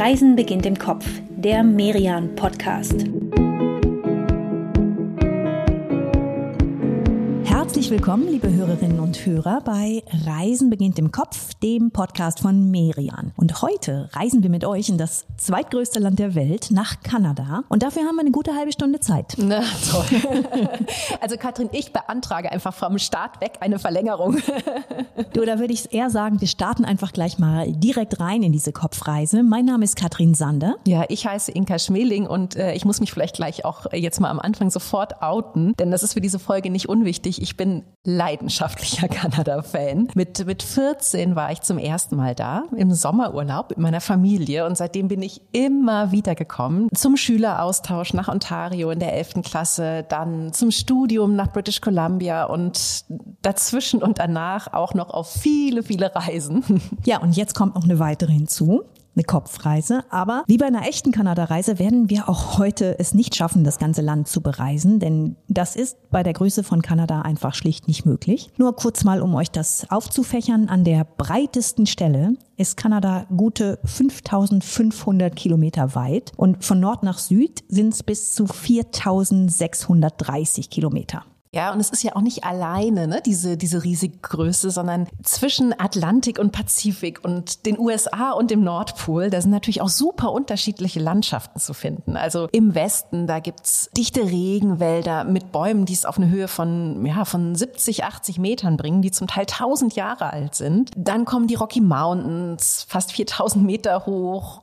Reisen beginnt im Kopf, der Merian Podcast. Herzlich willkommen, liebe Hörerinnen und Hörer, bei Reisen beginnt im Kopf, dem Podcast von Merian. Und heute reisen wir mit euch in das zweitgrößte Land der Welt, nach Kanada. Und dafür haben wir eine gute halbe Stunde Zeit. Na toll. Also Katrin, ich beantrage einfach vom Start weg eine Verlängerung. Du, da würde ich eher sagen, wir starten einfach gleich mal direkt rein in diese Kopfreise. Mein Name ist Katrin Sander. Ja, ich heiße Inka Schmeling und äh, ich muss mich vielleicht gleich auch jetzt mal am Anfang sofort outen, denn das ist für diese Folge nicht unwichtig. Ich bin leidenschaftlicher Kanada-Fan. Mit, mit 14 war ich zum ersten Mal da, im Sommerurlaub mit meiner Familie und seitdem bin ich immer wieder gekommen. Zum Schüleraustausch nach Ontario in der 11. Klasse, dann zum Studium nach British Columbia und dazwischen und danach auch noch auf viele, viele Reisen. Ja, und jetzt kommt noch eine weitere hinzu eine Kopfreise. Aber wie bei einer echten Kanada-Reise werden wir auch heute es nicht schaffen, das ganze Land zu bereisen, denn das ist bei der Größe von Kanada einfach schlicht nicht möglich. Nur kurz mal, um euch das aufzufächern, an der breitesten Stelle ist Kanada gute 5500 Kilometer weit und von Nord nach Süd sind es bis zu 4630 Kilometer. Ja, und es ist ja auch nicht alleine, ne, diese, diese riesige Größe, sondern zwischen Atlantik und Pazifik und den USA und dem Nordpol, da sind natürlich auch super unterschiedliche Landschaften zu finden. Also im Westen, da gibt's dichte Regenwälder mit Bäumen, die es auf eine Höhe von, ja, von 70, 80 Metern bringen, die zum Teil 1000 Jahre alt sind. Dann kommen die Rocky Mountains, fast 4000 Meter hoch.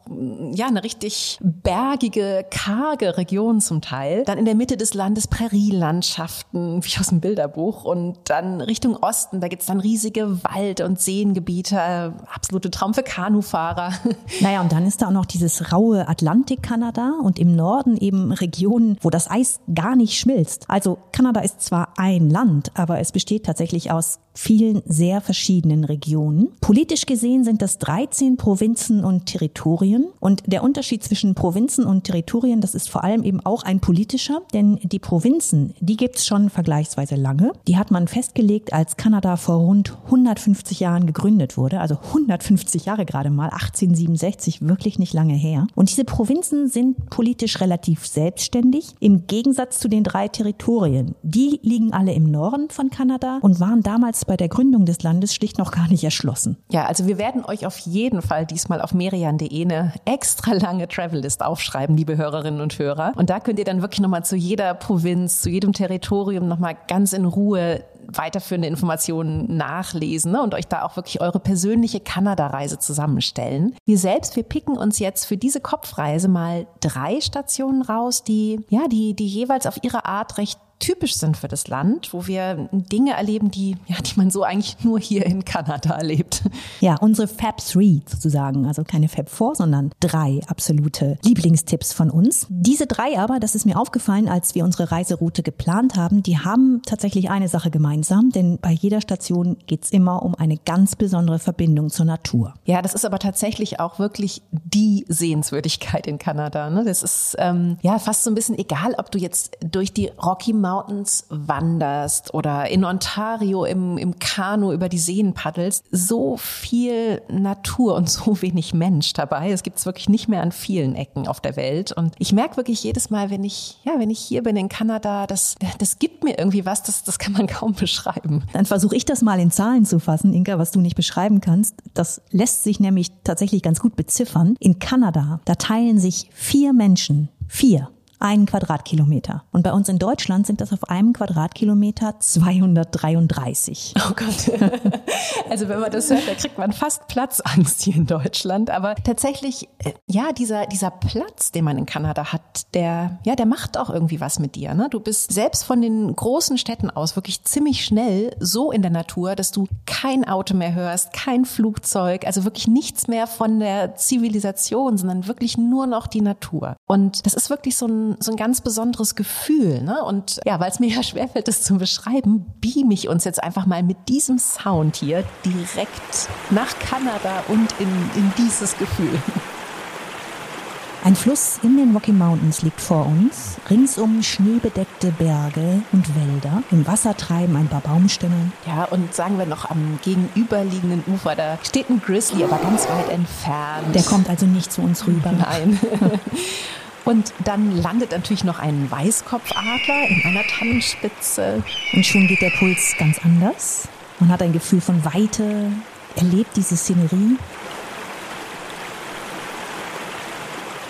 Ja, eine richtig bergige, karge Region zum Teil. Dann in der Mitte des Landes Prärielandschaften wie aus dem Bilderbuch. Und dann Richtung Osten, da gibt's dann riesige Wald- und Seengebiete, absolute Traum für Kanufahrer. Naja, und dann ist da auch noch dieses raue Atlantik-Kanada und im Norden eben Regionen, wo das Eis gar nicht schmilzt. Also Kanada ist zwar ein Land, aber es besteht tatsächlich aus vielen sehr verschiedenen Regionen. Politisch gesehen sind das 13 Provinzen und Territorien. Und der Unterschied zwischen Provinzen und Territorien, das ist vor allem eben auch ein politischer, denn die Provinzen, die gibt's schon vergleichsweise lange. Die hat man festgelegt, als Kanada vor rund 150 Jahren gegründet wurde, also 150 Jahre gerade mal, 1867, wirklich nicht lange her. Und diese Provinzen sind politisch relativ selbstständig, im Gegensatz zu den drei Territorien. Die liegen alle im Norden von Kanada und waren damals bei der Gründung des Landes schlicht noch gar nicht erschlossen. Ja, also wir werden euch auf jeden Fall diesmal auf merian.de eine extra lange Travellist aufschreiben, liebe Hörerinnen und Hörer. Und da könnt ihr dann wirklich nochmal zu jeder Provinz, zu jedem Territorium nochmal ganz in Ruhe weiterführende Informationen nachlesen ne, und euch da auch wirklich eure persönliche Kanada-Reise zusammenstellen. Wir selbst, wir picken uns jetzt für diese Kopfreise mal drei Stationen raus, die, ja, die, die jeweils auf ihre Art recht typisch sind für das Land, wo wir Dinge erleben, die, ja, die man so eigentlich nur hier in Kanada erlebt. Ja, unsere Fab 3 sozusagen, also keine Fab 4, sondern drei absolute Lieblingstipps von uns. Diese drei aber, das ist mir aufgefallen, als wir unsere Reiseroute geplant haben, die haben tatsächlich eine Sache gemeinsam, denn bei jeder Station geht's immer um eine ganz besondere Verbindung zur Natur. Ja, das ist aber tatsächlich auch wirklich die Sehenswürdigkeit in Kanada. Ne? Das ist ähm, ja fast so ein bisschen egal, ob du jetzt durch die Rocky Mountains wanderst oder in Ontario im, im Kanu über die Seen paddelst, so viel Natur und so wenig Mensch dabei. Es gibt es wirklich nicht mehr an vielen Ecken auf der Welt. Und ich merke wirklich jedes Mal, wenn ich, ja, wenn ich hier bin in Kanada, das, das gibt mir irgendwie was, das, das kann man kaum beschreiben. Dann versuche ich das mal in Zahlen zu fassen, Inka, was du nicht beschreiben kannst. Das lässt sich nämlich tatsächlich ganz gut beziffern. In Kanada, da teilen sich vier Menschen, vier einen Quadratkilometer. Und bei uns in Deutschland sind das auf einem Quadratkilometer 233. Oh Gott. Also wenn man das hört, da kriegt man fast Platzangst hier in Deutschland. Aber tatsächlich, äh, ja, dieser, dieser Platz, den man in Kanada hat, der, ja, der macht auch irgendwie was mit dir. Ne? Du bist selbst von den großen Städten aus wirklich ziemlich schnell so in der Natur, dass du kein Auto mehr hörst, kein Flugzeug, also wirklich nichts mehr von der Zivilisation, sondern wirklich nur noch die Natur. Und das ist wirklich so ein so ein ganz besonderes Gefühl. Ne? Und ja, weil es mir ja schwerfällt, das zu beschreiben, beam ich uns jetzt einfach mal mit diesem Sound hier direkt nach Kanada und in, in dieses Gefühl. Ein Fluss in den Rocky Mountains liegt vor uns, ringsum schneebedeckte Berge und Wälder. Im Wasser treiben ein paar Baumstämme. Ja, und sagen wir noch am gegenüberliegenden Ufer, da steht ein Grizzly, aber ganz weit entfernt. Der kommt also nicht zu uns rüber. Nein. Und dann landet natürlich noch ein Weißkopfadler in einer Tannenspitze. Und schon geht der Puls ganz anders. Man hat ein Gefühl von Weite, erlebt diese Szenerie.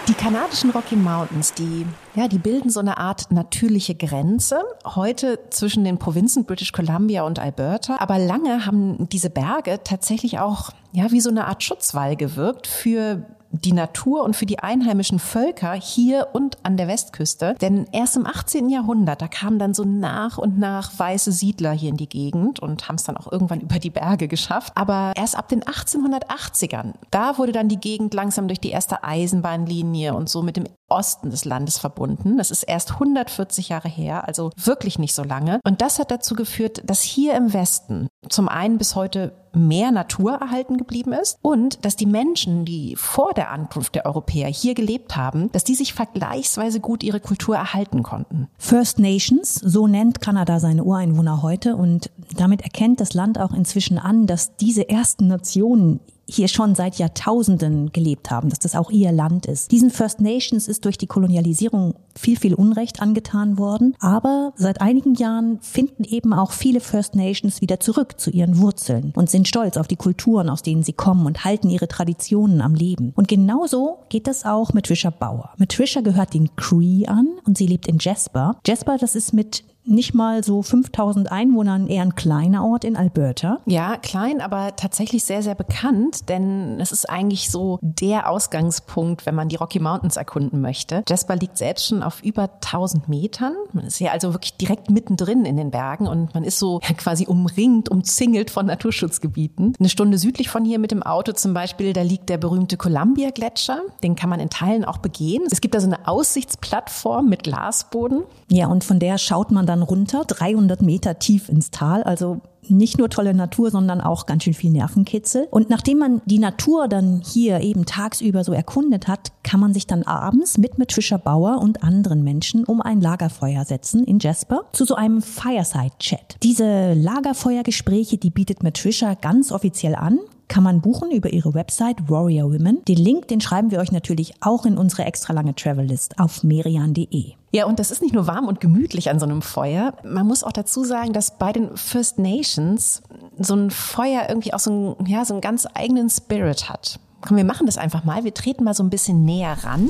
Die kanadischen Rocky Mountains, die, ja, die bilden so eine Art natürliche Grenze. Heute zwischen den Provinzen British Columbia und Alberta. Aber lange haben diese Berge tatsächlich auch, ja, wie so eine Art Schutzwall gewirkt für die Natur und für die einheimischen Völker hier und an der Westküste. Denn erst im 18. Jahrhundert, da kamen dann so nach und nach weiße Siedler hier in die Gegend und haben es dann auch irgendwann über die Berge geschafft. Aber erst ab den 1880ern, da wurde dann die Gegend langsam durch die erste Eisenbahnlinie und so mit dem Osten des Landes verbunden. Das ist erst 140 Jahre her, also wirklich nicht so lange. Und das hat dazu geführt, dass hier im Westen zum einen bis heute mehr Natur erhalten geblieben ist und dass die Menschen, die vor der Ankunft der Europäer hier gelebt haben, dass die sich vergleichsweise gut ihre Kultur erhalten konnten. First Nations, so nennt Kanada seine Ureinwohner heute und damit erkennt das Land auch inzwischen an, dass diese ersten Nationen hier schon seit Jahrtausenden gelebt haben, dass das auch ihr Land ist. Diesen First Nations ist durch die Kolonialisierung viel, viel Unrecht angetan worden. Aber seit einigen Jahren finden eben auch viele First Nations wieder zurück zu ihren Wurzeln und sind stolz auf die Kulturen, aus denen sie kommen und halten ihre Traditionen am Leben. Und genauso geht das auch mit Trisha Bauer. Mit Trisha gehört den Cree an und sie lebt in Jasper. Jasper, das ist mit nicht mal so 5000 Einwohnern, eher ein kleiner Ort in Alberta. Ja, klein, aber tatsächlich sehr, sehr bekannt, denn es ist eigentlich so der Ausgangspunkt, wenn man die Rocky Mountains erkunden möchte. Jasper liegt selbst schon auf über 1000 Metern. Man ist ja also wirklich direkt mittendrin in den Bergen und man ist so quasi umringt, umzingelt von Naturschutzgebieten. Eine Stunde südlich von hier mit dem Auto zum Beispiel, da liegt der berühmte Columbia Gletscher. Den kann man in Teilen auch begehen. Es gibt da so eine Aussichtsplattform mit Glasboden. Ja, und von der schaut man dann dann runter, 300 Meter tief ins Tal, also nicht nur tolle Natur, sondern auch ganz schön viel Nervenkitzel. Und nachdem man die Natur dann hier eben tagsüber so erkundet hat, kann man sich dann abends mit Patricia Bauer und anderen Menschen um ein Lagerfeuer setzen in Jasper zu so einem Fireside-Chat. Diese Lagerfeuergespräche, die bietet Patricia ganz offiziell an kann man buchen über ihre Website Warrior Women. Den Link, den schreiben wir euch natürlich auch in unsere extra lange Travel List auf merian.de. Ja, und das ist nicht nur warm und gemütlich an so einem Feuer. Man muss auch dazu sagen, dass bei den First Nations so ein Feuer irgendwie auch so, ein, ja, so einen ganz eigenen Spirit hat. Komm, wir machen das einfach mal. Wir treten mal so ein bisschen näher ran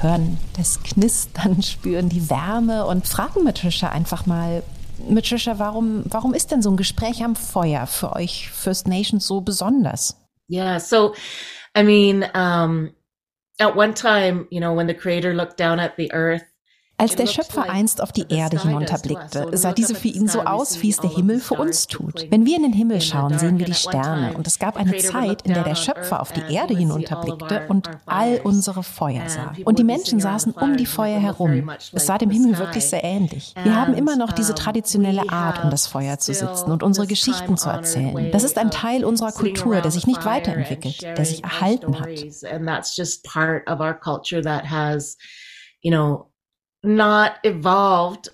hören das Knistern, spüren die Wärme und fragen Patricia einfach mal, Patricia, warum, warum ist denn so ein Gespräch am Feuer für euch First Nations so besonders? Yeah, so I mean, um, at one time, you know, when the creator looked down at the earth, als der Schöpfer einst auf die Erde hinunterblickte, sah diese für ihn so aus, wie es der Himmel für uns tut. Wenn wir in den Himmel schauen, sehen wir die Sterne. Und es gab eine Zeit, in der der Schöpfer auf die Erde hinunterblickte und all unsere Feuer sah. Und die Menschen saßen um die Feuer herum. Es sah dem Himmel wirklich sehr ähnlich. Wir haben immer noch diese traditionelle Art, um das Feuer zu sitzen und unsere Geschichten zu erzählen. Das ist ein Teil unserer Kultur, der sich nicht weiterentwickelt, der sich erhalten hat. you know, not evolved,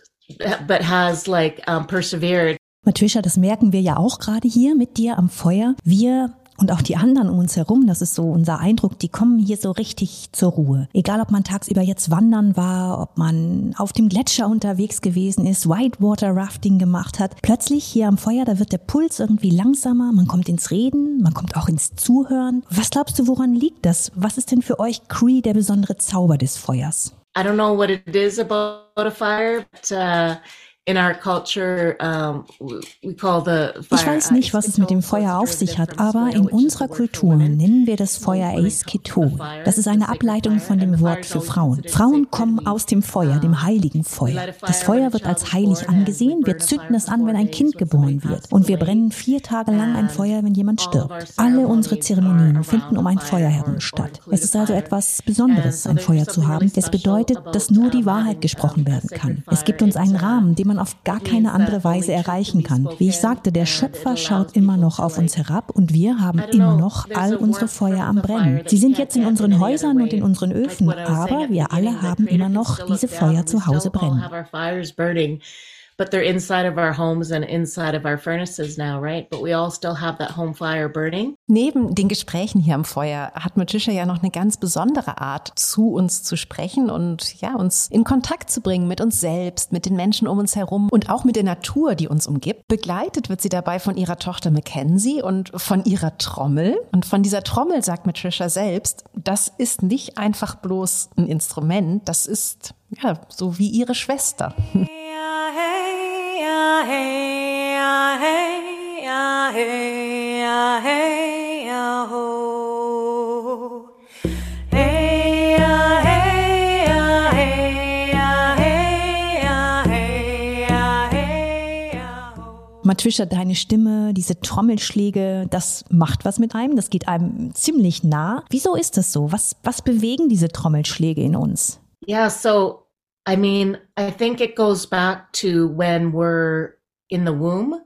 but has like um, persevered. Matrisha, das merken wir ja auch gerade hier mit dir am Feuer. Wir und auch die anderen um uns herum, das ist so unser Eindruck, die kommen hier so richtig zur Ruhe. Egal, ob man tagsüber jetzt wandern war, ob man auf dem Gletscher unterwegs gewesen ist, Whitewater Rafting gemacht hat. Plötzlich hier am Feuer, da wird der Puls irgendwie langsamer, man kommt ins Reden, man kommt auch ins Zuhören. Was glaubst du, woran liegt das? Was ist denn für euch Cree der besondere Zauber des Feuers? I don't know what it is about a fire, but uh, ich weiß nicht, was es mit dem Feuer auf sich hat, aber in unserer Kultur nennen wir das Feuer Ace Ketol. Das ist eine Ableitung von dem Wort für Frauen. Frauen kommen aus dem Feuer, dem heiligen Feuer. Das Feuer wird als heilig angesehen. Wir zünden es an, wenn ein Kind geboren wird. Und wir brennen vier Tage lang ein Feuer, wenn jemand stirbt. Alle unsere Zeremonien finden um ein Feuer herum statt. Es ist also etwas Besonderes, ein Feuer zu haben. Es bedeutet, dass nur die Wahrheit gesprochen werden kann. Es gibt uns einen Rahmen, den man auf gar keine andere Weise erreichen kann. Wie ich sagte, der Schöpfer schaut immer noch auf uns herab und wir haben immer noch all unsere Feuer am Brennen. Sie sind jetzt in unseren Häusern und in unseren Öfen, aber wir alle haben immer noch diese Feuer zu Hause brennen. But they're inside of our homes and inside of our furnaces now, right? But we all still have that home fire burning. Neben den Gesprächen hier am Feuer hat Matisha ja noch eine ganz besondere Art, zu uns zu sprechen und ja, uns in Kontakt zu bringen mit uns selbst, mit den Menschen um uns herum und auch mit der Natur, die uns umgibt. Begleitet wird sie dabei von ihrer Tochter Mackenzie und von ihrer Trommel. Und von dieser Trommel sagt Matisha selbst, das ist nicht einfach bloß ein Instrument, das ist ja so wie ihre Schwester. Matrisha, deine Stimme, diese Trommelschläge, das macht was mit einem, das geht einem ziemlich nah. Wieso ist das so? Was, was bewegen diese Trommelschläge in uns? Yeah, so I mean, I think it goes back to when we're in the womb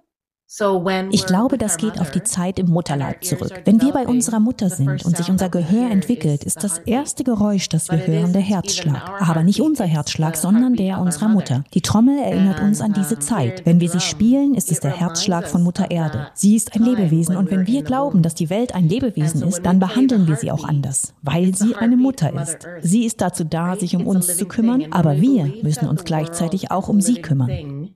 Ich glaube, das geht auf die Zeit im Mutterleib zurück. Wenn wir bei unserer Mutter sind und sich unser Gehör entwickelt, ist das erste Geräusch, das wir hören, der Herzschlag. Aber nicht unser Herzschlag, sondern der unserer Mutter. Die Trommel erinnert uns an diese Zeit. Wenn wir sie spielen, ist es der Herzschlag von Mutter Erde. Sie ist ein Lebewesen und wenn wir glauben, dass die Welt ein Lebewesen ist, dann behandeln wir sie auch anders, weil sie eine Mutter ist. Sie ist dazu da, sich um uns zu kümmern, aber wir müssen uns gleichzeitig auch um sie kümmern.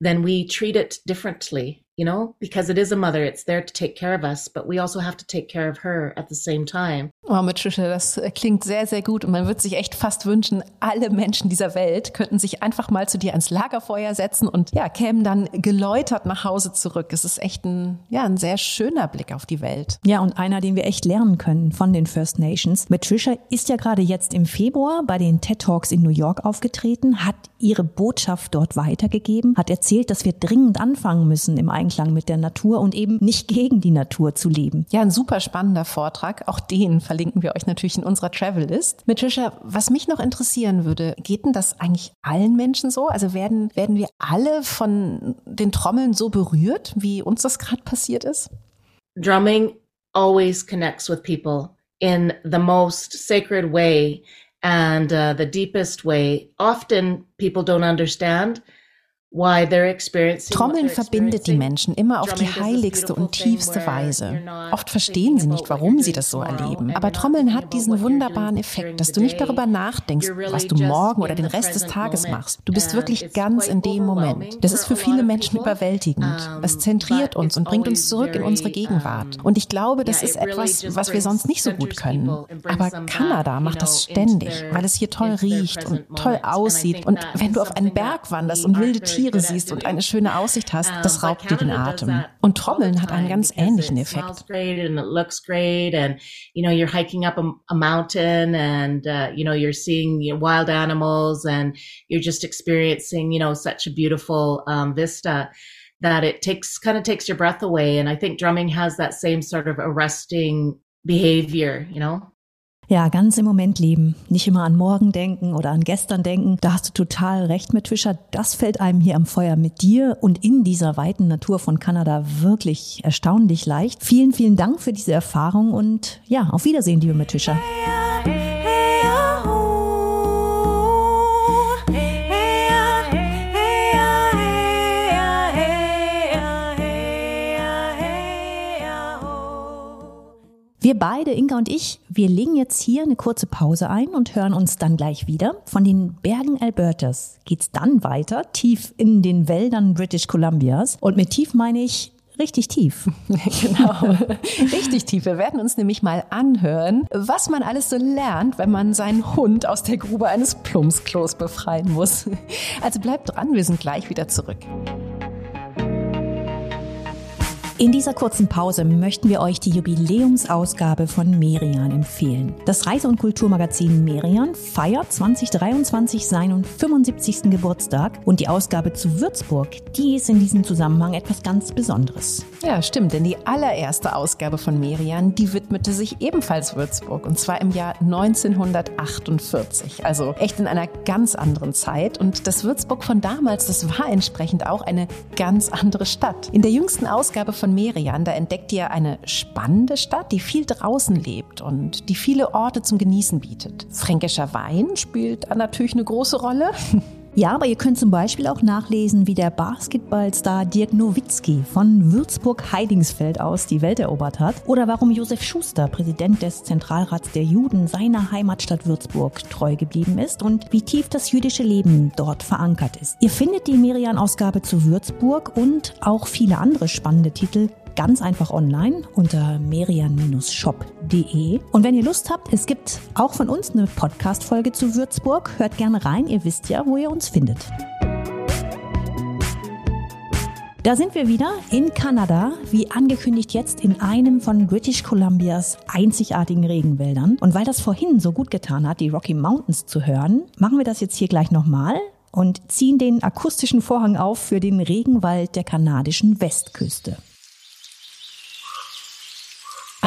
Then we treat it differently you know, because it is a mother. It's there to take care of us, but we also have to take care of her at the same time. Oh, Matricia, das klingt sehr, sehr gut. Und man würde sich echt fast wünschen, alle Menschen dieser Welt könnten sich einfach mal zu dir ans Lagerfeuer setzen und ja, kämen dann geläutert nach Hause zurück. Es ist echt ein, ja, ein sehr schöner Blick auf die Welt. Ja, und einer, den wir echt lernen können von den First Nations. Matricia ist ja gerade jetzt im Februar bei den TED Talks in New York aufgetreten, hat ihre Botschaft dort weitergegeben, hat erzählt, dass wir dringend anfangen müssen im eigenen Einklang mit der Natur und eben nicht gegen die Natur zu leben. Ja, ein super spannender Vortrag. Auch den verlinken wir euch natürlich in unserer Travel List. Mit Trisha, was mich noch interessieren würde, geht denn das eigentlich allen Menschen so? Also werden, werden wir alle von den Trommeln so berührt, wie uns das gerade passiert ist? Drumming always connects with people in the most sacred way and uh, the deepest way. Often people don't understand Trommeln verbindet die Menschen immer auf die heiligste und tiefste Weise. Oft verstehen sie nicht, warum sie das so erleben. Aber Trommeln hat diesen wunderbaren Effekt, dass du nicht darüber nachdenkst, was du morgen oder den Rest des Tages machst. Du bist wirklich ganz in dem Moment. Das ist für viele Menschen überwältigend. Es zentriert uns und bringt uns zurück in unsere Gegenwart. Und ich glaube, das ist etwas, was wir sonst nicht so gut können. Aber Kanada macht das ständig, weil es hier toll riecht und toll aussieht. Und wenn du auf einen Berg wanderst und wilde Tiere Tiere siehst und eine schöne Aussicht hast, das raubt dir den Atem. Und Trommeln hat einen ganz ähnlichen Effekt. You know, you're hiking up a, a mountain and, uh, you know, you're seeing you know, wild animals and you're just experiencing, you know, such a beautiful um, vista that it takes kind of takes your breath away. And I think drumming has that same sort of arresting behavior, you know? Ja, ganz im Moment leben. Nicht immer an morgen denken oder an gestern denken. Da hast du total recht mit Fischer. Das fällt einem hier am Feuer mit dir und in dieser weiten Natur von Kanada wirklich erstaunlich leicht. Vielen, vielen Dank für diese Erfahrung und ja, auf Wiedersehen, liebe mit Fischer. Wir beide, Inga und ich, wir legen jetzt hier eine kurze Pause ein und hören uns dann gleich wieder. Von den Bergen Albertas geht's dann weiter, tief in den Wäldern British Columbias. Und mit tief meine ich richtig tief. genau, richtig tief. Wir werden uns nämlich mal anhören, was man alles so lernt, wenn man seinen Hund aus der Grube eines Plumpsklos befreien muss. Also bleibt dran, wir sind gleich wieder zurück. In dieser kurzen Pause möchten wir euch die Jubiläumsausgabe von Merian empfehlen. Das Reise- und Kulturmagazin Merian feiert 2023 seinen 75. Geburtstag und die Ausgabe zu Würzburg, die ist in diesem Zusammenhang etwas ganz Besonderes. Ja, stimmt, denn die allererste Ausgabe von Merian, die widmete sich ebenfalls Würzburg und zwar im Jahr 1948, also echt in einer ganz anderen Zeit und das Würzburg von damals, das war entsprechend auch eine ganz andere Stadt. In der jüngsten Ausgabe von von Merian, da entdeckt ihr eine spannende Stadt, die viel draußen lebt und die viele Orte zum Genießen bietet. Fränkischer Wein spielt natürlich eine große Rolle. Ja, aber ihr könnt zum Beispiel auch nachlesen, wie der Basketballstar Dirk Nowitzki von Würzburg-Heidingsfeld aus die Welt erobert hat oder warum Josef Schuster, Präsident des Zentralrats der Juden, seiner Heimatstadt Würzburg treu geblieben ist und wie tief das jüdische Leben dort verankert ist. Ihr findet die Merian-Ausgabe zu Würzburg und auch viele andere spannende Titel ganz einfach online unter merian-shop.de. Und wenn ihr Lust habt, es gibt auch von uns eine Podcast-Folge zu Würzburg. Hört gerne rein, ihr wisst ja, wo ihr uns findet. Da sind wir wieder in Kanada, wie angekündigt jetzt in einem von British Columbias einzigartigen Regenwäldern. Und weil das vorhin so gut getan hat, die Rocky Mountains zu hören, machen wir das jetzt hier gleich nochmal und ziehen den akustischen Vorhang auf für den Regenwald der kanadischen Westküste.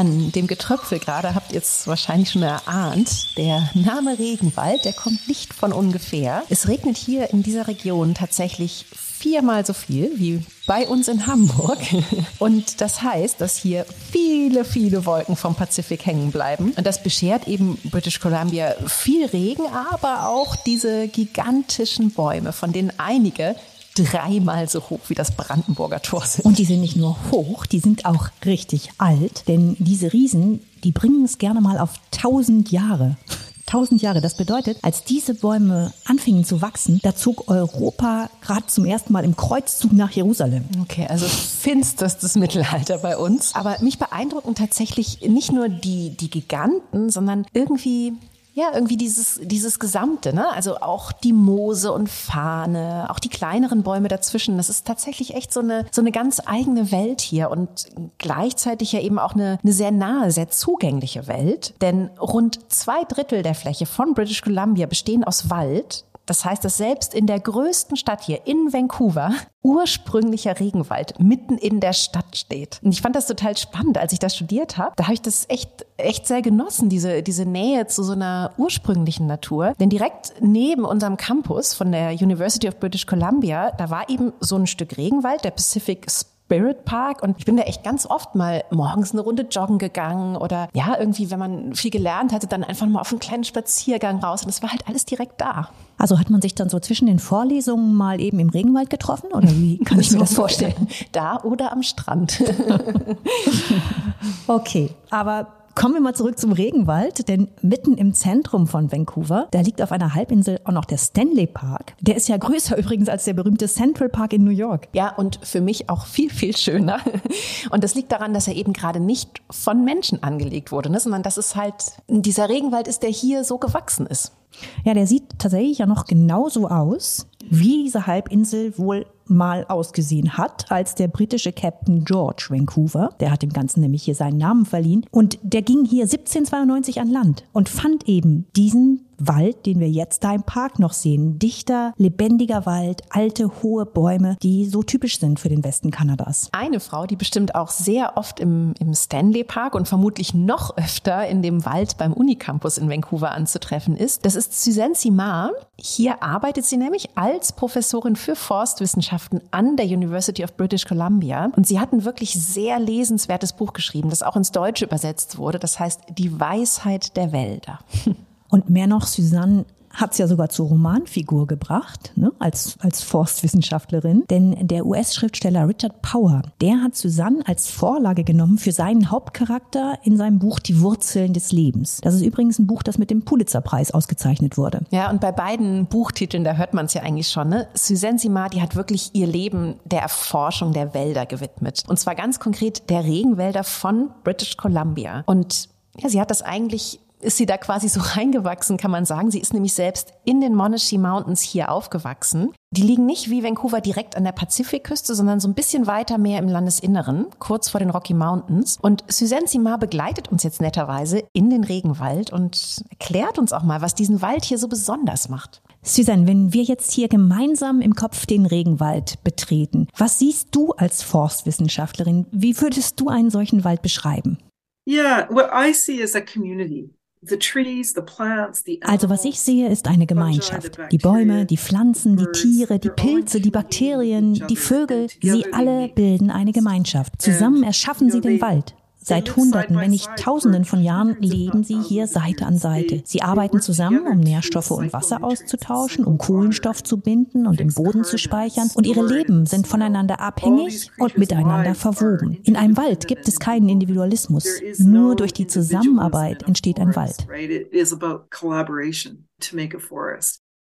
An dem Getröpfel gerade habt ihr es wahrscheinlich schon erahnt. Der Name Regenwald, der kommt nicht von ungefähr. Es regnet hier in dieser Region tatsächlich viermal so viel wie bei uns in Hamburg. Und das heißt, dass hier viele, viele Wolken vom Pazifik hängen bleiben. Und das beschert eben British Columbia viel Regen, aber auch diese gigantischen Bäume, von denen einige dreimal so hoch wie das Brandenburger Tor sind. Und die sind nicht nur hoch, die sind auch richtig alt, denn diese Riesen, die bringen es gerne mal auf tausend Jahre. Tausend Jahre. Das bedeutet, als diese Bäume anfingen zu wachsen, da zog Europa gerade zum ersten Mal im Kreuzzug nach Jerusalem. Okay, also finsterstes Mittelalter bei uns. Aber mich beeindrucken tatsächlich nicht nur die, die Giganten, sondern irgendwie ja, irgendwie dieses, dieses Gesamte, ne? Also auch die Moose und Fahne, auch die kleineren Bäume dazwischen. Das ist tatsächlich echt so eine, so eine ganz eigene Welt hier und gleichzeitig ja eben auch eine, eine sehr nahe, sehr zugängliche Welt. Denn rund zwei Drittel der Fläche von British Columbia bestehen aus Wald. Das heißt, dass selbst in der größten Stadt hier, in Vancouver, ursprünglicher Regenwald mitten in der Stadt steht. Und ich fand das total spannend, als ich das studiert habe. Da habe ich das echt, echt sehr genossen, diese, diese Nähe zu so einer ursprünglichen Natur. Denn direkt neben unserem Campus von der University of British Columbia, da war eben so ein Stück Regenwald, der Pacific Spirit Park und ich bin da echt ganz oft mal morgens eine Runde joggen gegangen oder ja, irgendwie, wenn man viel gelernt hatte, dann einfach mal auf einen kleinen Spaziergang raus und es war halt alles direkt da. Also hat man sich dann so zwischen den Vorlesungen mal eben im Regenwald getroffen oder wie kann ich mir das vorstellen? Da oder am Strand. okay, aber Kommen wir mal zurück zum Regenwald, denn mitten im Zentrum von Vancouver, da liegt auf einer Halbinsel auch noch der Stanley Park. Der ist ja größer übrigens als der berühmte Central Park in New York. Ja, und für mich auch viel, viel schöner. Und das liegt daran, dass er eben gerade nicht von Menschen angelegt wurde, ne, sondern dass es halt dieser Regenwald ist, der hier so gewachsen ist. Ja, der sieht tatsächlich ja noch genauso aus, wie diese Halbinsel wohl mal ausgesehen hat, als der britische Captain George Vancouver, der hat dem Ganzen nämlich hier seinen Namen verliehen, und der ging hier 1792 an Land und fand eben diesen Wald, den wir jetzt da im Park noch sehen. Dichter, lebendiger Wald, alte, hohe Bäume, die so typisch sind für den Westen Kanadas. Eine Frau, die bestimmt auch sehr oft im, im Stanley Park und vermutlich noch öfter in dem Wald beim Unicampus in Vancouver anzutreffen ist, das ist Suzanne Simard. Hier arbeitet sie nämlich als Professorin für Forstwissenschaften an der University of British Columbia. Und sie hat ein wirklich sehr lesenswertes Buch geschrieben, das auch ins Deutsche übersetzt wurde. Das heißt Die Weisheit der Wälder. Und mehr noch, Suzanne hat es ja sogar zur Romanfigur gebracht, ne, als, als Forstwissenschaftlerin. Denn der US-Schriftsteller Richard Power, der hat Suzanne als Vorlage genommen für seinen Hauptcharakter in seinem Buch Die Wurzeln des Lebens. Das ist übrigens ein Buch, das mit dem Pulitzerpreis ausgezeichnet wurde. Ja, und bei beiden Buchtiteln, da hört man es ja eigentlich schon, ne? Suzanne Simard, die hat wirklich ihr Leben der Erforschung der Wälder gewidmet. Und zwar ganz konkret der Regenwälder von British Columbia. Und ja, sie hat das eigentlich ist sie da quasi so reingewachsen, kann man sagen. Sie ist nämlich selbst in den Monashi Mountains hier aufgewachsen. Die liegen nicht wie Vancouver direkt an der Pazifikküste, sondern so ein bisschen weiter mehr im Landesinneren, kurz vor den Rocky Mountains. Und Suzanne Simard begleitet uns jetzt netterweise in den Regenwald und erklärt uns auch mal, was diesen Wald hier so besonders macht. Suzanne, wenn wir jetzt hier gemeinsam im Kopf den Regenwald betreten, was siehst du als Forstwissenschaftlerin? Wie würdest du einen solchen Wald beschreiben? Yeah, what I see is a community. Also was ich sehe, ist eine Gemeinschaft. Die Bäume, die Pflanzen, die Tiere, die Pilze, die Bakterien, die Vögel, sie alle bilden eine Gemeinschaft. Zusammen erschaffen sie den Wald. Seit Hunderten, wenn nicht Tausenden von Jahren leben sie hier Seite an Seite. Sie arbeiten zusammen, um Nährstoffe und Wasser auszutauschen, um Kohlenstoff zu binden und im Boden zu speichern. Und ihre Leben sind voneinander abhängig und miteinander verwoben. In einem Wald gibt es keinen Individualismus. Nur durch die Zusammenarbeit entsteht ein Wald.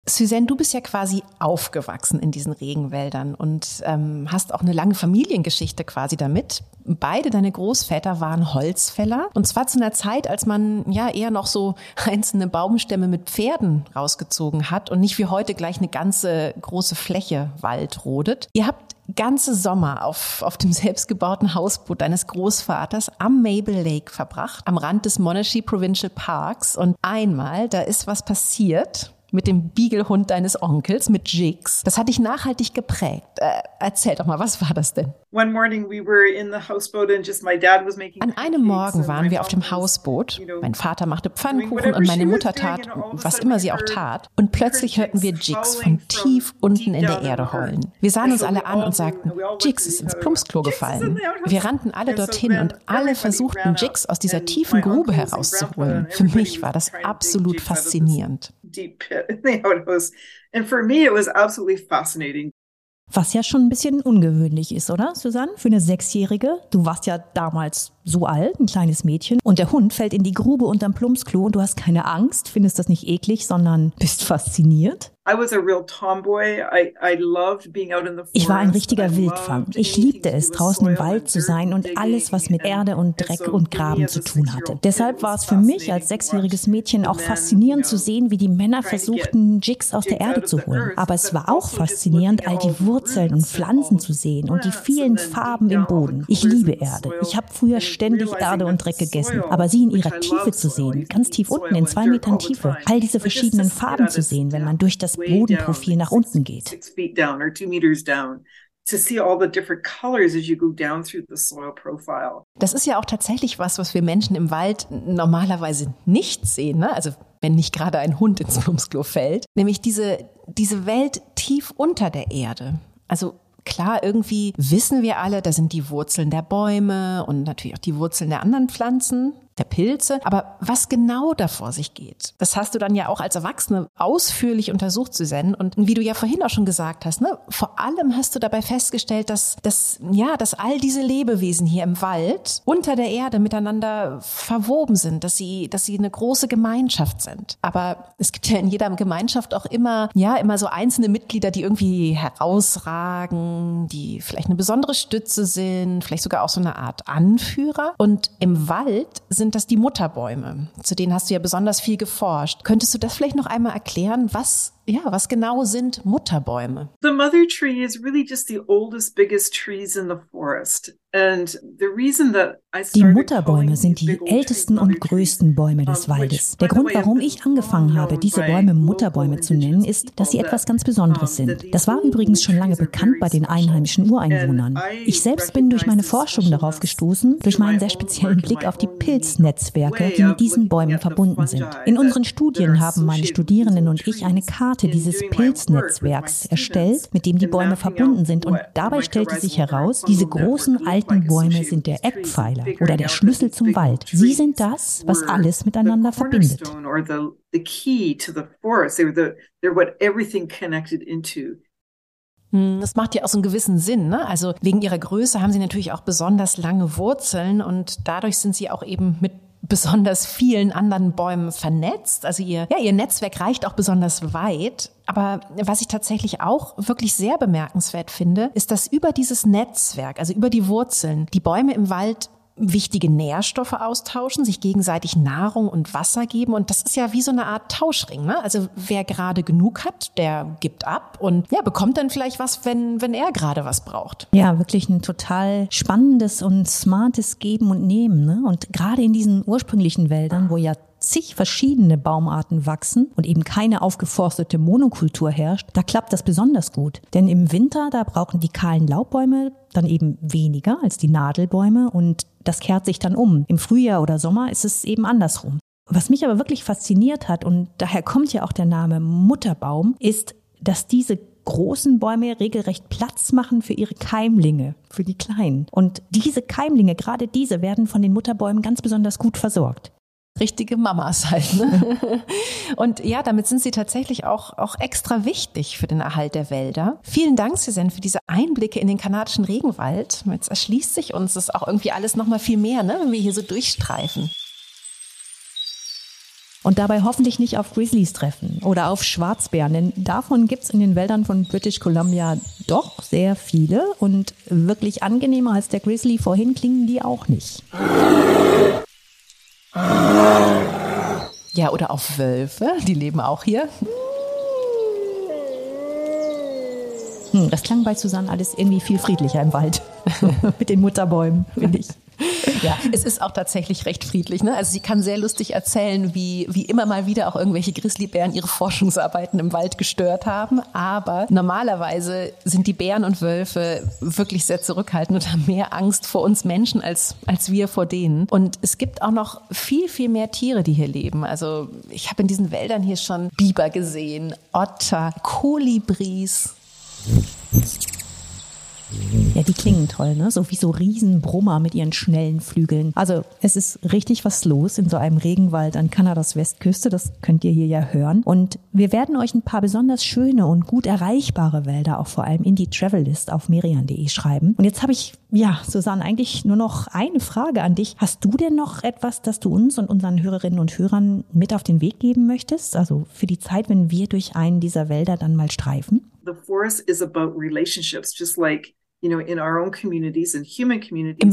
Suzanne, du bist ja quasi aufgewachsen in diesen Regenwäldern und ähm, hast auch eine lange Familiengeschichte quasi damit. Beide deine Großväter waren Holzfäller und zwar zu einer Zeit, als man ja eher noch so einzelne Baumstämme mit Pferden rausgezogen hat und nicht wie heute gleich eine ganze große Fläche Wald rodet. Ihr habt ganze Sommer auf, auf dem selbstgebauten Hausboot deines Großvaters am Maple Lake verbracht, am Rand des Monashi Provincial Parks. Und einmal, da ist was passiert mit dem Beaglehund deines Onkels, mit Jigs. Das hat dich nachhaltig geprägt. Äh, erzähl doch mal, was war das denn? An einem Morgen waren wir auf dem Hausboot. Mein Vater machte Pfannkuchen und meine Mutter tat, was immer sie auch tat. Und plötzlich hörten wir Jigs von tief unten in der Erde heulen. Wir sahen uns alle an und sagten, Jigs ist ins Plumpsklo gefallen. Wir rannten alle dorthin und alle versuchten, Jigs aus dieser tiefen Grube herauszuholen. Für mich war das absolut faszinierend. And for me, it was absolutely fascinating. Was ja schon ein bisschen ungewöhnlich ist, oder, Susanne? Für eine Sechsjährige. Du warst ja damals so alt, ein kleines Mädchen, und der Hund fällt in die Grube unterm Plumpsklo und du hast keine Angst, findest das nicht eklig, sondern bist fasziniert. Ich war ein richtiger Wildfang. Ich liebte es, draußen im Wald zu sein und alles, was mit Erde und Dreck und Graben zu tun hatte. Deshalb war es für mich als sechsjähriges Mädchen auch faszinierend zu sehen, wie die Männer versuchten, Jigs aus der Erde zu holen. Aber es war auch faszinierend, all die Wurzeln und Pflanzen zu sehen und die vielen Farben im Boden. Ich liebe Erde. Ich habe früher ständig Erde und Dreck gegessen. Aber sie in ihrer Tiefe zu sehen, ganz tief unten in zwei Metern Tiefe, all diese verschiedenen Farben zu sehen, wenn man durch das Bodenprofil nach unten geht. Das ist ja auch tatsächlich was, was wir Menschen im Wald normalerweise nicht sehen. Ne? Also wenn nicht gerade ein Hund ins Plumpsklo fällt. Nämlich diese, diese Welt tief unter der Erde. Also Klar, irgendwie wissen wir alle, da sind die Wurzeln der Bäume und natürlich auch die Wurzeln der anderen Pflanzen der Pilze. Aber was genau da vor sich geht, das hast du dann ja auch als Erwachsene ausführlich untersucht, Suzanne. Und wie du ja vorhin auch schon gesagt hast, ne, vor allem hast du dabei festgestellt, dass, dass, ja, dass all diese Lebewesen hier im Wald unter der Erde miteinander verwoben sind, dass sie, dass sie eine große Gemeinschaft sind. Aber es gibt ja in jeder Gemeinschaft auch immer, ja, immer so einzelne Mitglieder, die irgendwie herausragen, die vielleicht eine besondere Stütze sind, vielleicht sogar auch so eine Art Anführer. Und im Wald sind sind das die Mutterbäume. Zu denen hast du ja besonders viel geforscht. Könntest du das vielleicht noch einmal erklären? Was, ja, was genau sind Mutterbäume? The mother tree is really just the oldest, biggest trees in the forest. Die Mutterbäume sind die ältesten und größten Bäume des Waldes. Der Grund, warum ich angefangen habe, diese Bäume Mutterbäume zu nennen, ist, dass sie etwas ganz Besonderes sind. Das war übrigens schon lange bekannt bei den einheimischen Ureinwohnern. Ich selbst bin durch meine Forschung darauf gestoßen, durch meinen sehr speziellen Blick auf die Pilznetzwerke, die mit diesen Bäumen verbunden sind. In unseren Studien haben meine Studierenden und ich eine Karte dieses Pilznetzwerks erstellt, mit dem die Bäume verbunden sind. Und dabei stellte sich heraus, diese großen alten alten Bäume sind der Eckpfeiler oder der Schlüssel zum Wald. Sie sind das, was alles miteinander verbindet. Hm, das macht ja auch so einen gewissen Sinn. Ne? Also wegen ihrer Größe haben sie natürlich auch besonders lange Wurzeln und dadurch sind sie auch eben mit besonders vielen anderen Bäumen vernetzt. Also ihr, ja, ihr Netzwerk reicht auch besonders weit. Aber was ich tatsächlich auch wirklich sehr bemerkenswert finde, ist, dass über dieses Netzwerk, also über die Wurzeln, die Bäume im Wald wichtige Nährstoffe austauschen, sich gegenseitig Nahrung und Wasser geben. Und das ist ja wie so eine Art Tauschring. Ne? Also wer gerade genug hat, der gibt ab und ja, bekommt dann vielleicht was, wenn, wenn er gerade was braucht. Ja, wirklich ein total spannendes und smartes Geben und Nehmen. Ne? Und gerade in diesen ursprünglichen Wäldern, wo ja zig verschiedene Baumarten wachsen und eben keine aufgeforstete Monokultur herrscht, da klappt das besonders gut. Denn im Winter, da brauchen die kahlen Laubbäume dann eben weniger als die Nadelbäume und das kehrt sich dann um. Im Frühjahr oder Sommer ist es eben andersrum. Was mich aber wirklich fasziniert hat, und daher kommt ja auch der Name Mutterbaum, ist, dass diese großen Bäume regelrecht Platz machen für ihre Keimlinge, für die kleinen. Und diese Keimlinge, gerade diese, werden von den Mutterbäumen ganz besonders gut versorgt richtige Mamas halt. Ne? Und ja, damit sind sie tatsächlich auch, auch extra wichtig für den Erhalt der Wälder. Vielen Dank, Susanne, für diese Einblicke in den kanadischen Regenwald. Jetzt erschließt sich uns das auch irgendwie alles nochmal viel mehr, ne, wenn wir hier so durchstreifen. Und dabei hoffentlich nicht auf Grizzlies treffen oder auf Schwarzbären, denn davon gibt's in den Wäldern von British Columbia doch sehr viele und wirklich angenehmer als der Grizzly vorhin klingen die auch nicht. Ja, oder auf Wölfe, die leben auch hier. Hm, das klang bei Susanne alles irgendwie viel friedlicher im Wald. Mit den Mutterbäumen, finde ich. Ja, es ist auch tatsächlich recht friedlich. Ne? Also sie kann sehr lustig erzählen, wie, wie immer mal wieder auch irgendwelche Grizzlybären ihre Forschungsarbeiten im Wald gestört haben. Aber normalerweise sind die Bären und Wölfe wirklich sehr zurückhaltend und haben mehr Angst vor uns Menschen als, als wir vor denen. Und es gibt auch noch viel, viel mehr Tiere, die hier leben. Also ich habe in diesen Wäldern hier schon Biber gesehen, Otter, Kolibris. Ja, die klingen toll, ne? So wie so Riesenbrummer mit ihren schnellen Flügeln. Also es ist richtig was los in so einem Regenwald an Kanadas Westküste. Das könnt ihr hier ja hören. Und wir werden euch ein paar besonders schöne und gut erreichbare Wälder auch vor allem in die Travellist auf merian.de schreiben. Und jetzt habe ich, ja, Susanne, eigentlich nur noch eine Frage an dich. Hast du denn noch etwas, das du uns und unseren Hörerinnen und Hörern mit auf den Weg geben möchtest? Also für die Zeit, wenn wir durch einen dieser Wälder dann mal streifen? The forest is about relationships, just like im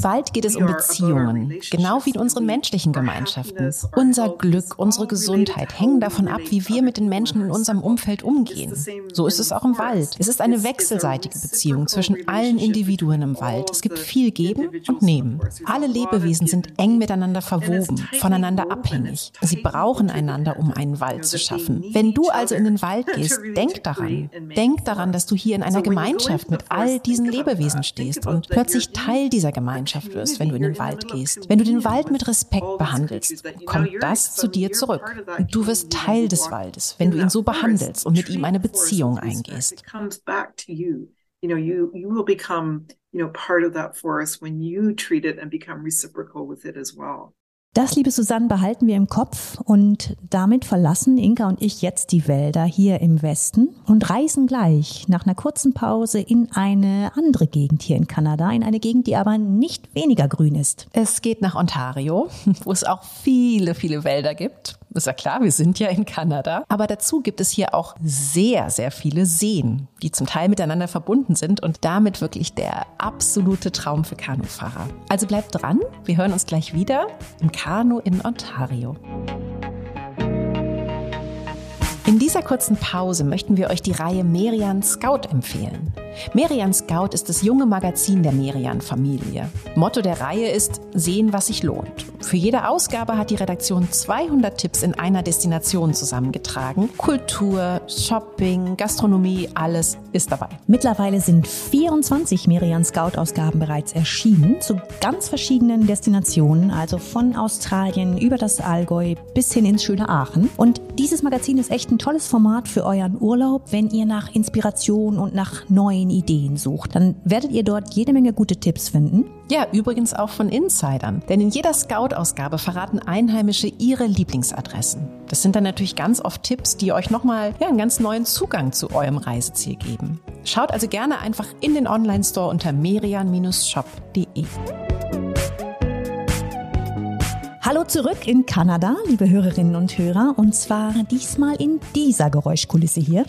Wald geht es um Beziehungen, genau wie in unseren menschlichen Gemeinschaften. Unser Glück, unsere Gesundheit hängen davon ab, wie wir mit den Menschen in unserem Umfeld umgehen. So ist es auch im Wald. Es ist eine wechselseitige Beziehung zwischen allen Individuen im Wald. Es gibt viel Geben und Nehmen. Alle Lebewesen sind eng miteinander verwoben, voneinander abhängig. Sie brauchen einander, um einen Wald zu schaffen. Wenn du also in den Wald gehst, denk daran. Denk daran, dass du hier in einer Gemeinschaft mit all diesen Lebewesen Lebewesen stehst und plötzlich Teil dieser Gemeinschaft wirst, wenn du in den Wald gehst. Wenn du den Wald mit Respekt behandelst, kommt das zu dir zurück. Und du wirst Teil des Waldes, wenn du ihn so behandelst und mit ihm eine Beziehung eingehst. You know, you, you will become, you know, part of that forest when you treat it and become reciprocal with it as well. Das, liebe Susanne, behalten wir im Kopf und damit verlassen Inka und ich jetzt die Wälder hier im Westen und reisen gleich nach einer kurzen Pause in eine andere Gegend hier in Kanada, in eine Gegend, die aber nicht weniger grün ist. Es geht nach Ontario, wo es auch viele, viele Wälder gibt ist ja klar, wir sind ja in Kanada. Aber dazu gibt es hier auch sehr, sehr viele Seen, die zum Teil miteinander verbunden sind und damit wirklich der absolute Traum für Kanufahrer. Also bleibt dran, wir hören uns gleich wieder im Kanu in Ontario. In dieser kurzen Pause möchten wir euch die Reihe Merian Scout empfehlen. Merian Scout ist das junge Magazin der Merian-Familie. Motto der Reihe ist Sehen, was sich lohnt. Für jede Ausgabe hat die Redaktion 200 Tipps in einer Destination zusammengetragen. Kultur, Shopping, Gastronomie, alles ist dabei. Mittlerweile sind 24 Merian Scout-Ausgaben bereits erschienen zu ganz verschiedenen Destinationen, also von Australien über das Allgäu bis hin ins schöne Aachen. Und dieses Magazin ist echt ein tolles Format für euren Urlaub, wenn ihr nach Inspiration und nach neuen Ideen sucht. Dann werdet ihr dort jede Menge gute Tipps finden. Ja, übrigens auch von Insidern. Denn in jeder Scout-Ausgabe verraten Einheimische ihre Lieblingsadressen. Das sind dann natürlich ganz oft Tipps, die euch nochmal ja, einen ganz neuen Zugang zu eurem Reiseziel geben. Schaut also gerne einfach in den Online-Store unter merian-shop.de. Hallo zurück in Kanada, liebe Hörerinnen und Hörer, und zwar diesmal in dieser Geräuschkulisse hier.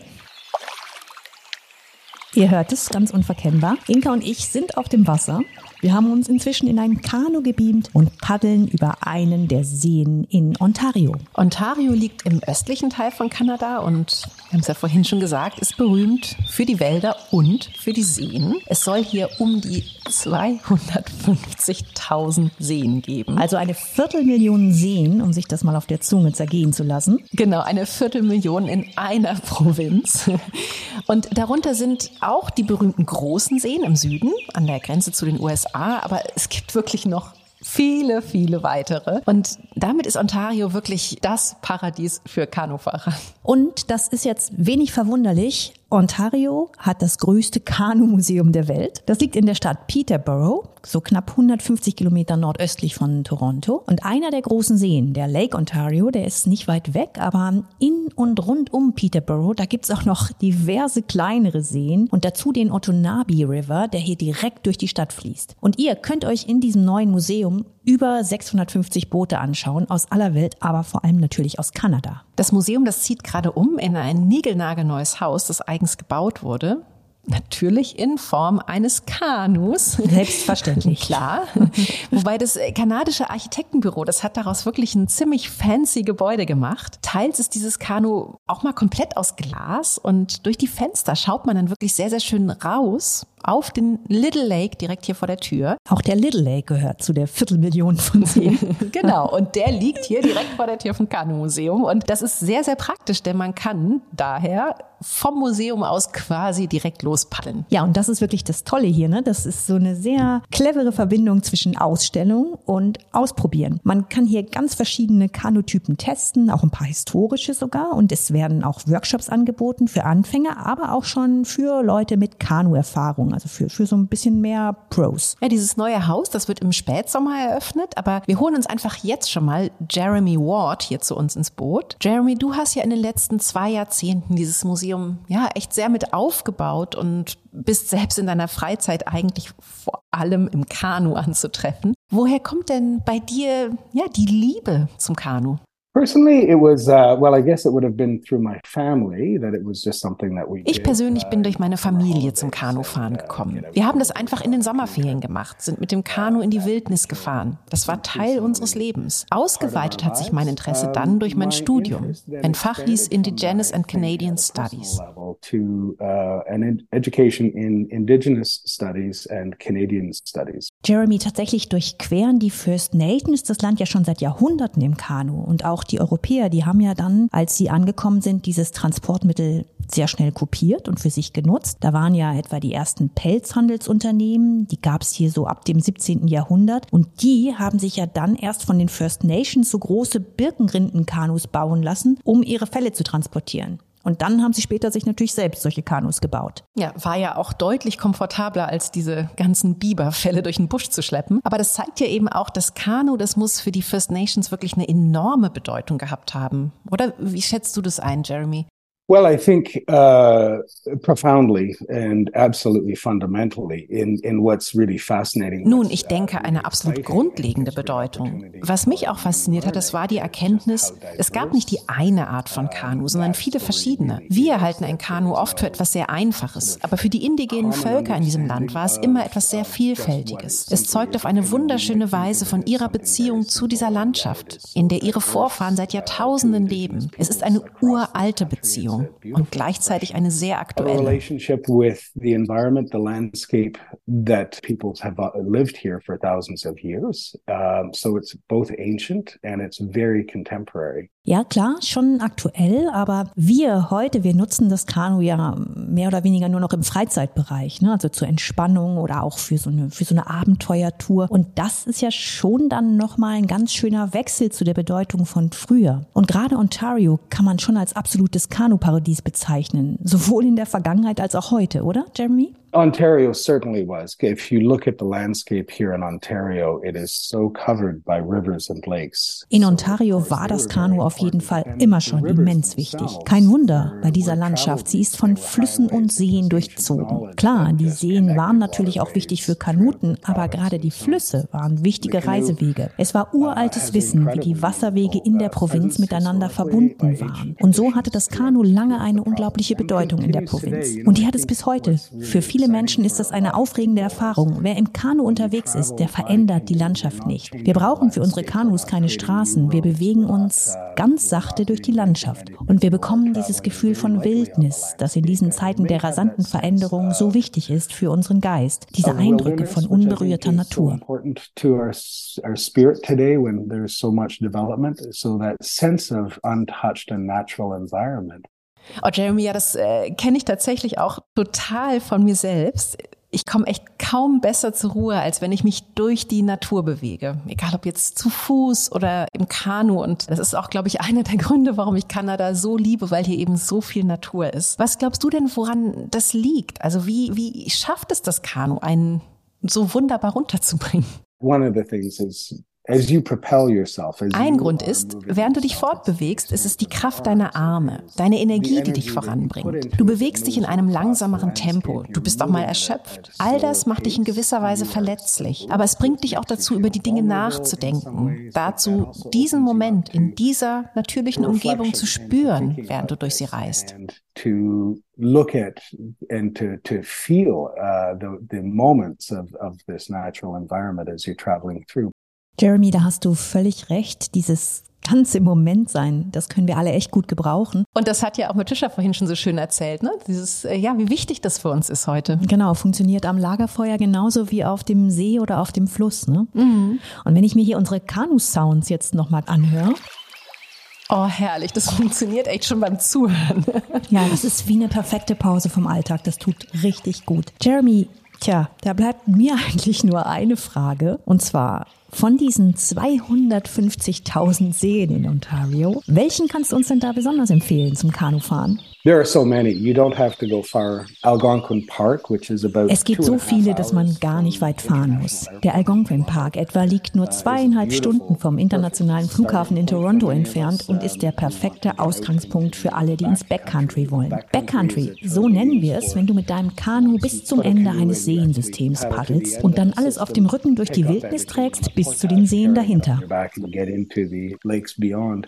Ihr hört es ganz unverkennbar. Inka und ich sind auf dem Wasser Wir haben uns inzwischen in ein Kanu gebeamt und paddeln über einen der Seen in Ontario. Ontario liegt im östlichen Teil von Kanada und wir haben es ja vorhin schon gesagt, ist berühmt für die Wälder und für die Seen. Es soll hier um die 250.000 Seen geben. Also eine Viertelmillion Seen, um sich das mal auf der Zunge zergehen zu lassen. Genau, eine Viertelmillion in einer Provinz. Und darunter sind auch die berühmten großen Seen im Süden, an der Grenze zu den USA. Aber es gibt wirklich noch viele, viele weitere. Und damit ist Ontario wirklich das Paradies für Kanufahrer. Und das ist jetzt wenig verwunderlich. Ontario hat das größte Kanumuseum der Welt. Das liegt in der Stadt Peterborough, so knapp 150 Kilometer nordöstlich von Toronto. Und einer der großen Seen, der Lake Ontario, der ist nicht weit weg, aber in und rund um Peterborough, da gibt's auch noch diverse kleinere Seen und dazu den Otonabi River, der hier direkt durch die Stadt fließt. Und ihr könnt euch in diesem neuen Museum über 650 Boote anschauen aus aller Welt, aber vor allem natürlich aus Kanada. Das Museum, das zieht gerade um in ein niegelnagelneues Haus, das eigens gebaut wurde. Natürlich in Form eines Kanus. Selbstverständlich. Klar. Wobei das kanadische Architektenbüro, das hat daraus wirklich ein ziemlich fancy Gebäude gemacht. Teils ist dieses Kanu auch mal komplett aus Glas und durch die Fenster schaut man dann wirklich sehr, sehr schön raus auf den Little Lake direkt hier vor der Tür. Auch der Little Lake gehört zu der Viertelmillion von Seen. genau, und der liegt hier direkt vor der Tür vom Kanu-Museum. Und das ist sehr, sehr praktisch, denn man kann daher vom Museum aus quasi direkt lospaddeln. Ja, und das ist wirklich das Tolle hier. Ne? Das ist so eine sehr clevere Verbindung zwischen Ausstellung und Ausprobieren. Man kann hier ganz verschiedene Kanutypen testen, auch ein paar historische sogar. Und es werden auch Workshops angeboten für Anfänger, aber auch schon für Leute mit Kanu-Erfahrung, also für, für so ein bisschen mehr Pros. Ja, dieses neue Haus, das wird im Spätsommer eröffnet, aber wir holen uns einfach jetzt schon mal Jeremy Ward hier zu uns ins Boot. Jeremy, du hast ja in den letzten zwei Jahrzehnten dieses Museum Museum ja echt sehr mit aufgebaut und bist selbst in deiner Freizeit eigentlich vor allem im Kanu anzutreffen. Woher kommt denn bei dir ja die Liebe zum Kanu? Personally, it was uh, well. I guess it would have been through my family that it was just something that we. Ich persönlich bin durch meine Familie zum Kanufahren gekommen. Wir haben das einfach in den Sommerferien gemacht, sind mit dem Kanu in die Wildnis gefahren. Das war Teil unseres Lebens. Ausgeweitet hat sich mein Interesse dann durch mein Studium. Mein Fach hieß Indigenous and Canadian Studies. To uh, an education in Indigenous Studies and Canadian Studies. Jeremy, tatsächlich durchqueren die First Nations das Land ja schon seit Jahrhunderten im Kanu und auch die Europäer, die haben ja dann, als sie angekommen sind, dieses Transportmittel sehr schnell kopiert und für sich genutzt. Da waren ja etwa die ersten Pelzhandelsunternehmen, die gab es hier so ab dem 17. Jahrhundert und die haben sich ja dann erst von den First Nations so große Birkenrindenkanus bauen lassen, um ihre Fälle zu transportieren. Und dann haben sie später sich natürlich selbst solche Kanus gebaut. Ja, war ja auch deutlich komfortabler, als diese ganzen Biberfälle durch den Busch zu schleppen. Aber das zeigt ja eben auch, das Kanu, das muss für die First Nations wirklich eine enorme Bedeutung gehabt haben. Oder wie schätzt du das ein, Jeremy? Well, I think uh, profoundly and absolutely fundamentally in, in what's really fascinating. Nun, ich denke, eine absolut grundlegende Bedeutung. Was mich auch fasziniert hat, das war die Erkenntnis, es gab nicht die eine Art von Kanu, sondern viele verschiedene. Wir halten ein Kanu oft für etwas sehr Einfaches, aber für die indigenen Völker in diesem Land war es immer etwas sehr Vielfältiges. Es zeugt auf eine wunderschöne Weise von ihrer Beziehung zu dieser Landschaft, in der ihre Vorfahren seit Jahrtausenden leben. Es ist eine uralte Beziehung und gleichzeitig eine sehr aktuelle. relationship with the environment, the landscape that people have uh, lived here for thousands of years. So it's both ancient and it's very contemporary. Ja, klar, schon aktuell, aber wir heute, wir nutzen das Kanu ja mehr oder weniger nur noch im Freizeitbereich, ne? also zur Entspannung oder auch für so eine, für so eine Abenteuertour. Und das ist ja schon dann nochmal ein ganz schöner Wechsel zu der Bedeutung von früher. Und gerade Ontario kann man schon als absolutes Kanuparadies bezeichnen, sowohl in der Vergangenheit als auch heute, oder, Jeremy? Ontario certainly was. If you look at the landscape here in Ontario, it is so covered by rivers and lakes. In Ontario war das Kanu auf jeden Fall immer schon immens wichtig. Kein Wunder bei dieser Landschaft. Sie ist von Flüssen und Seen durchzogen. Klar, die Seen waren natürlich auch wichtig für Kanuten, aber gerade die Flüsse waren wichtige Reisewege. Es war uraltes Wissen, wie die Wasserwege in der Provinz miteinander verbunden waren. Und so hatte das Kanu lange eine unglaubliche Bedeutung in der Provinz. Und die hat es bis heute für viele viele Menschen ist das eine aufregende Erfahrung. Wer im Kanu unterwegs ist, der verändert die Landschaft nicht. Wir brauchen für unsere Kanus keine Straßen. Wir bewegen uns ganz sachte durch die Landschaft. Und wir bekommen dieses Gefühl von Wildnis, das in diesen Zeiten der rasanten Veränderung so wichtig ist für unseren Geist. Diese Eindrücke von unberührter Natur. Oh, Jeremy, ja, das äh, kenne ich tatsächlich auch total von mir selbst. Ich komme echt kaum besser zur Ruhe, als wenn ich mich durch die Natur bewege. Egal ob jetzt zu Fuß oder im Kanu. Und das ist auch, glaube ich, einer der Gründe, warum ich Kanada so liebe, weil hier eben so viel Natur ist. Was glaubst du denn, woran das liegt? Also wie, wie schafft es das Kanu, einen so wunderbar runterzubringen? One of the things is ein Grund ist, während du dich fortbewegst, ist es die Kraft deiner Arme, deine Energie, die dich voranbringt. Du bewegst dich in einem langsameren Tempo, du bist auch mal erschöpft. All das macht dich in gewisser Weise verletzlich, aber es bringt dich auch dazu, über die Dinge nachzudenken, dazu, diesen Moment in dieser natürlichen Umgebung zu spüren, während du durch sie reist. look at and to to feel uh, the the moments of of this natural environment as you're traveling through. Jeremy, da hast du völlig recht. Dieses ganz im Moment sein, das können wir alle echt gut gebrauchen. Und das hat ja auch Matisha vorhin schon so schön erzählt, ne? Dieses, äh, ja, wie wichtig das für uns ist heute. Genau, funktioniert am Lagerfeuer genauso wie auf dem See oder auf dem Fluss, ne? Mhm. Und wenn ich mir hier unsere Kanu-Sounds jetzt nochmal anhöre. Oh, herrlich. Das funktioniert echt schon beim Zuhören. ja, das ist wie eine perfekte Pause vom Alltag. Das tut richtig gut. Jeremy, tja, da bleibt mir eigentlich nur eine Frage. Und zwar, von diesen 250.000 Seen in Ontario, welchen kannst du uns denn da besonders empfehlen zum Kanufahren? There are so many. You don't have to go far. Algonquin Park, which is about es gibt so viele, dass man gar nicht weit fahren muss. Der Algonquin Park etwa liegt nur zweieinhalb Stunden vom internationalen Flughafen in Toronto entfernt und ist der perfekte Ausgangspunkt für alle, die ins Backcountry wollen. Backcountry, so nennen wir es, wenn du mit deinem Kanu bis zum Ende eines Seensystems paddelst und dann alles auf dem Rücken durch die Wildnis trägst bis zu den Seen dahinter.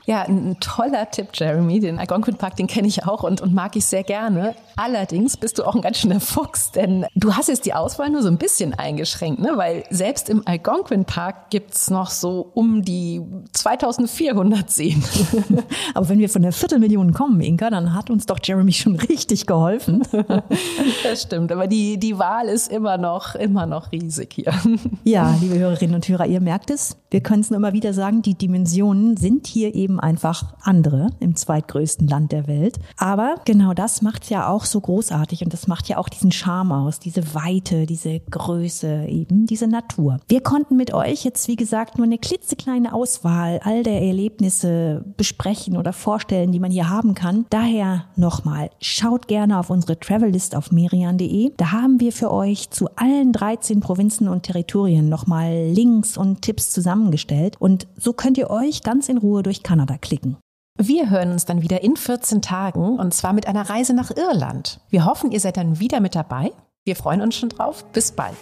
Ja, ein toller Tipp, Jeremy. Den Algonquin Park, den kenne ich auch und und mag ich sehr gerne. Allerdings bist du auch ein ganz schöner Fuchs, denn du hast jetzt die Auswahl nur so ein bisschen eingeschränkt, ne? weil selbst im Algonquin Park gibt's noch so um die 2400 Seen. Aber wenn wir von der Viertelmillion kommen, Inka, dann hat uns doch Jeremy schon richtig geholfen. das stimmt, aber die, die Wahl ist immer noch, immer noch riesig hier. Ja, liebe Hörerinnen und Hörer, ihr merkt es, wir können es nur immer wieder sagen, die Dimensionen sind hier eben einfach andere im zweitgrößten Land der Welt. Aber genau das macht es ja auch so großartig und das macht ja auch diesen Charme aus, diese Weite, diese Größe eben, diese Natur. Wir konnten mit euch jetzt, wie gesagt, nur eine klitzekleine Auswahl all der Erlebnisse besprechen oder vorstellen, die man hier haben kann. Daher nochmal, schaut gerne auf unsere Travellist auf merian.de. Da haben wir für euch zu allen 13 Provinzen und Territorien nochmal Links und Tipps zusammengestellt und so könnt ihr euch ganz in Ruhe durch Kanada klicken. Wir hören uns dann wieder in 14 Tagen und zwar mit einer Reise nach Irland. Wir hoffen, ihr seid dann wieder mit dabei. Wir freuen uns schon drauf. Bis bald.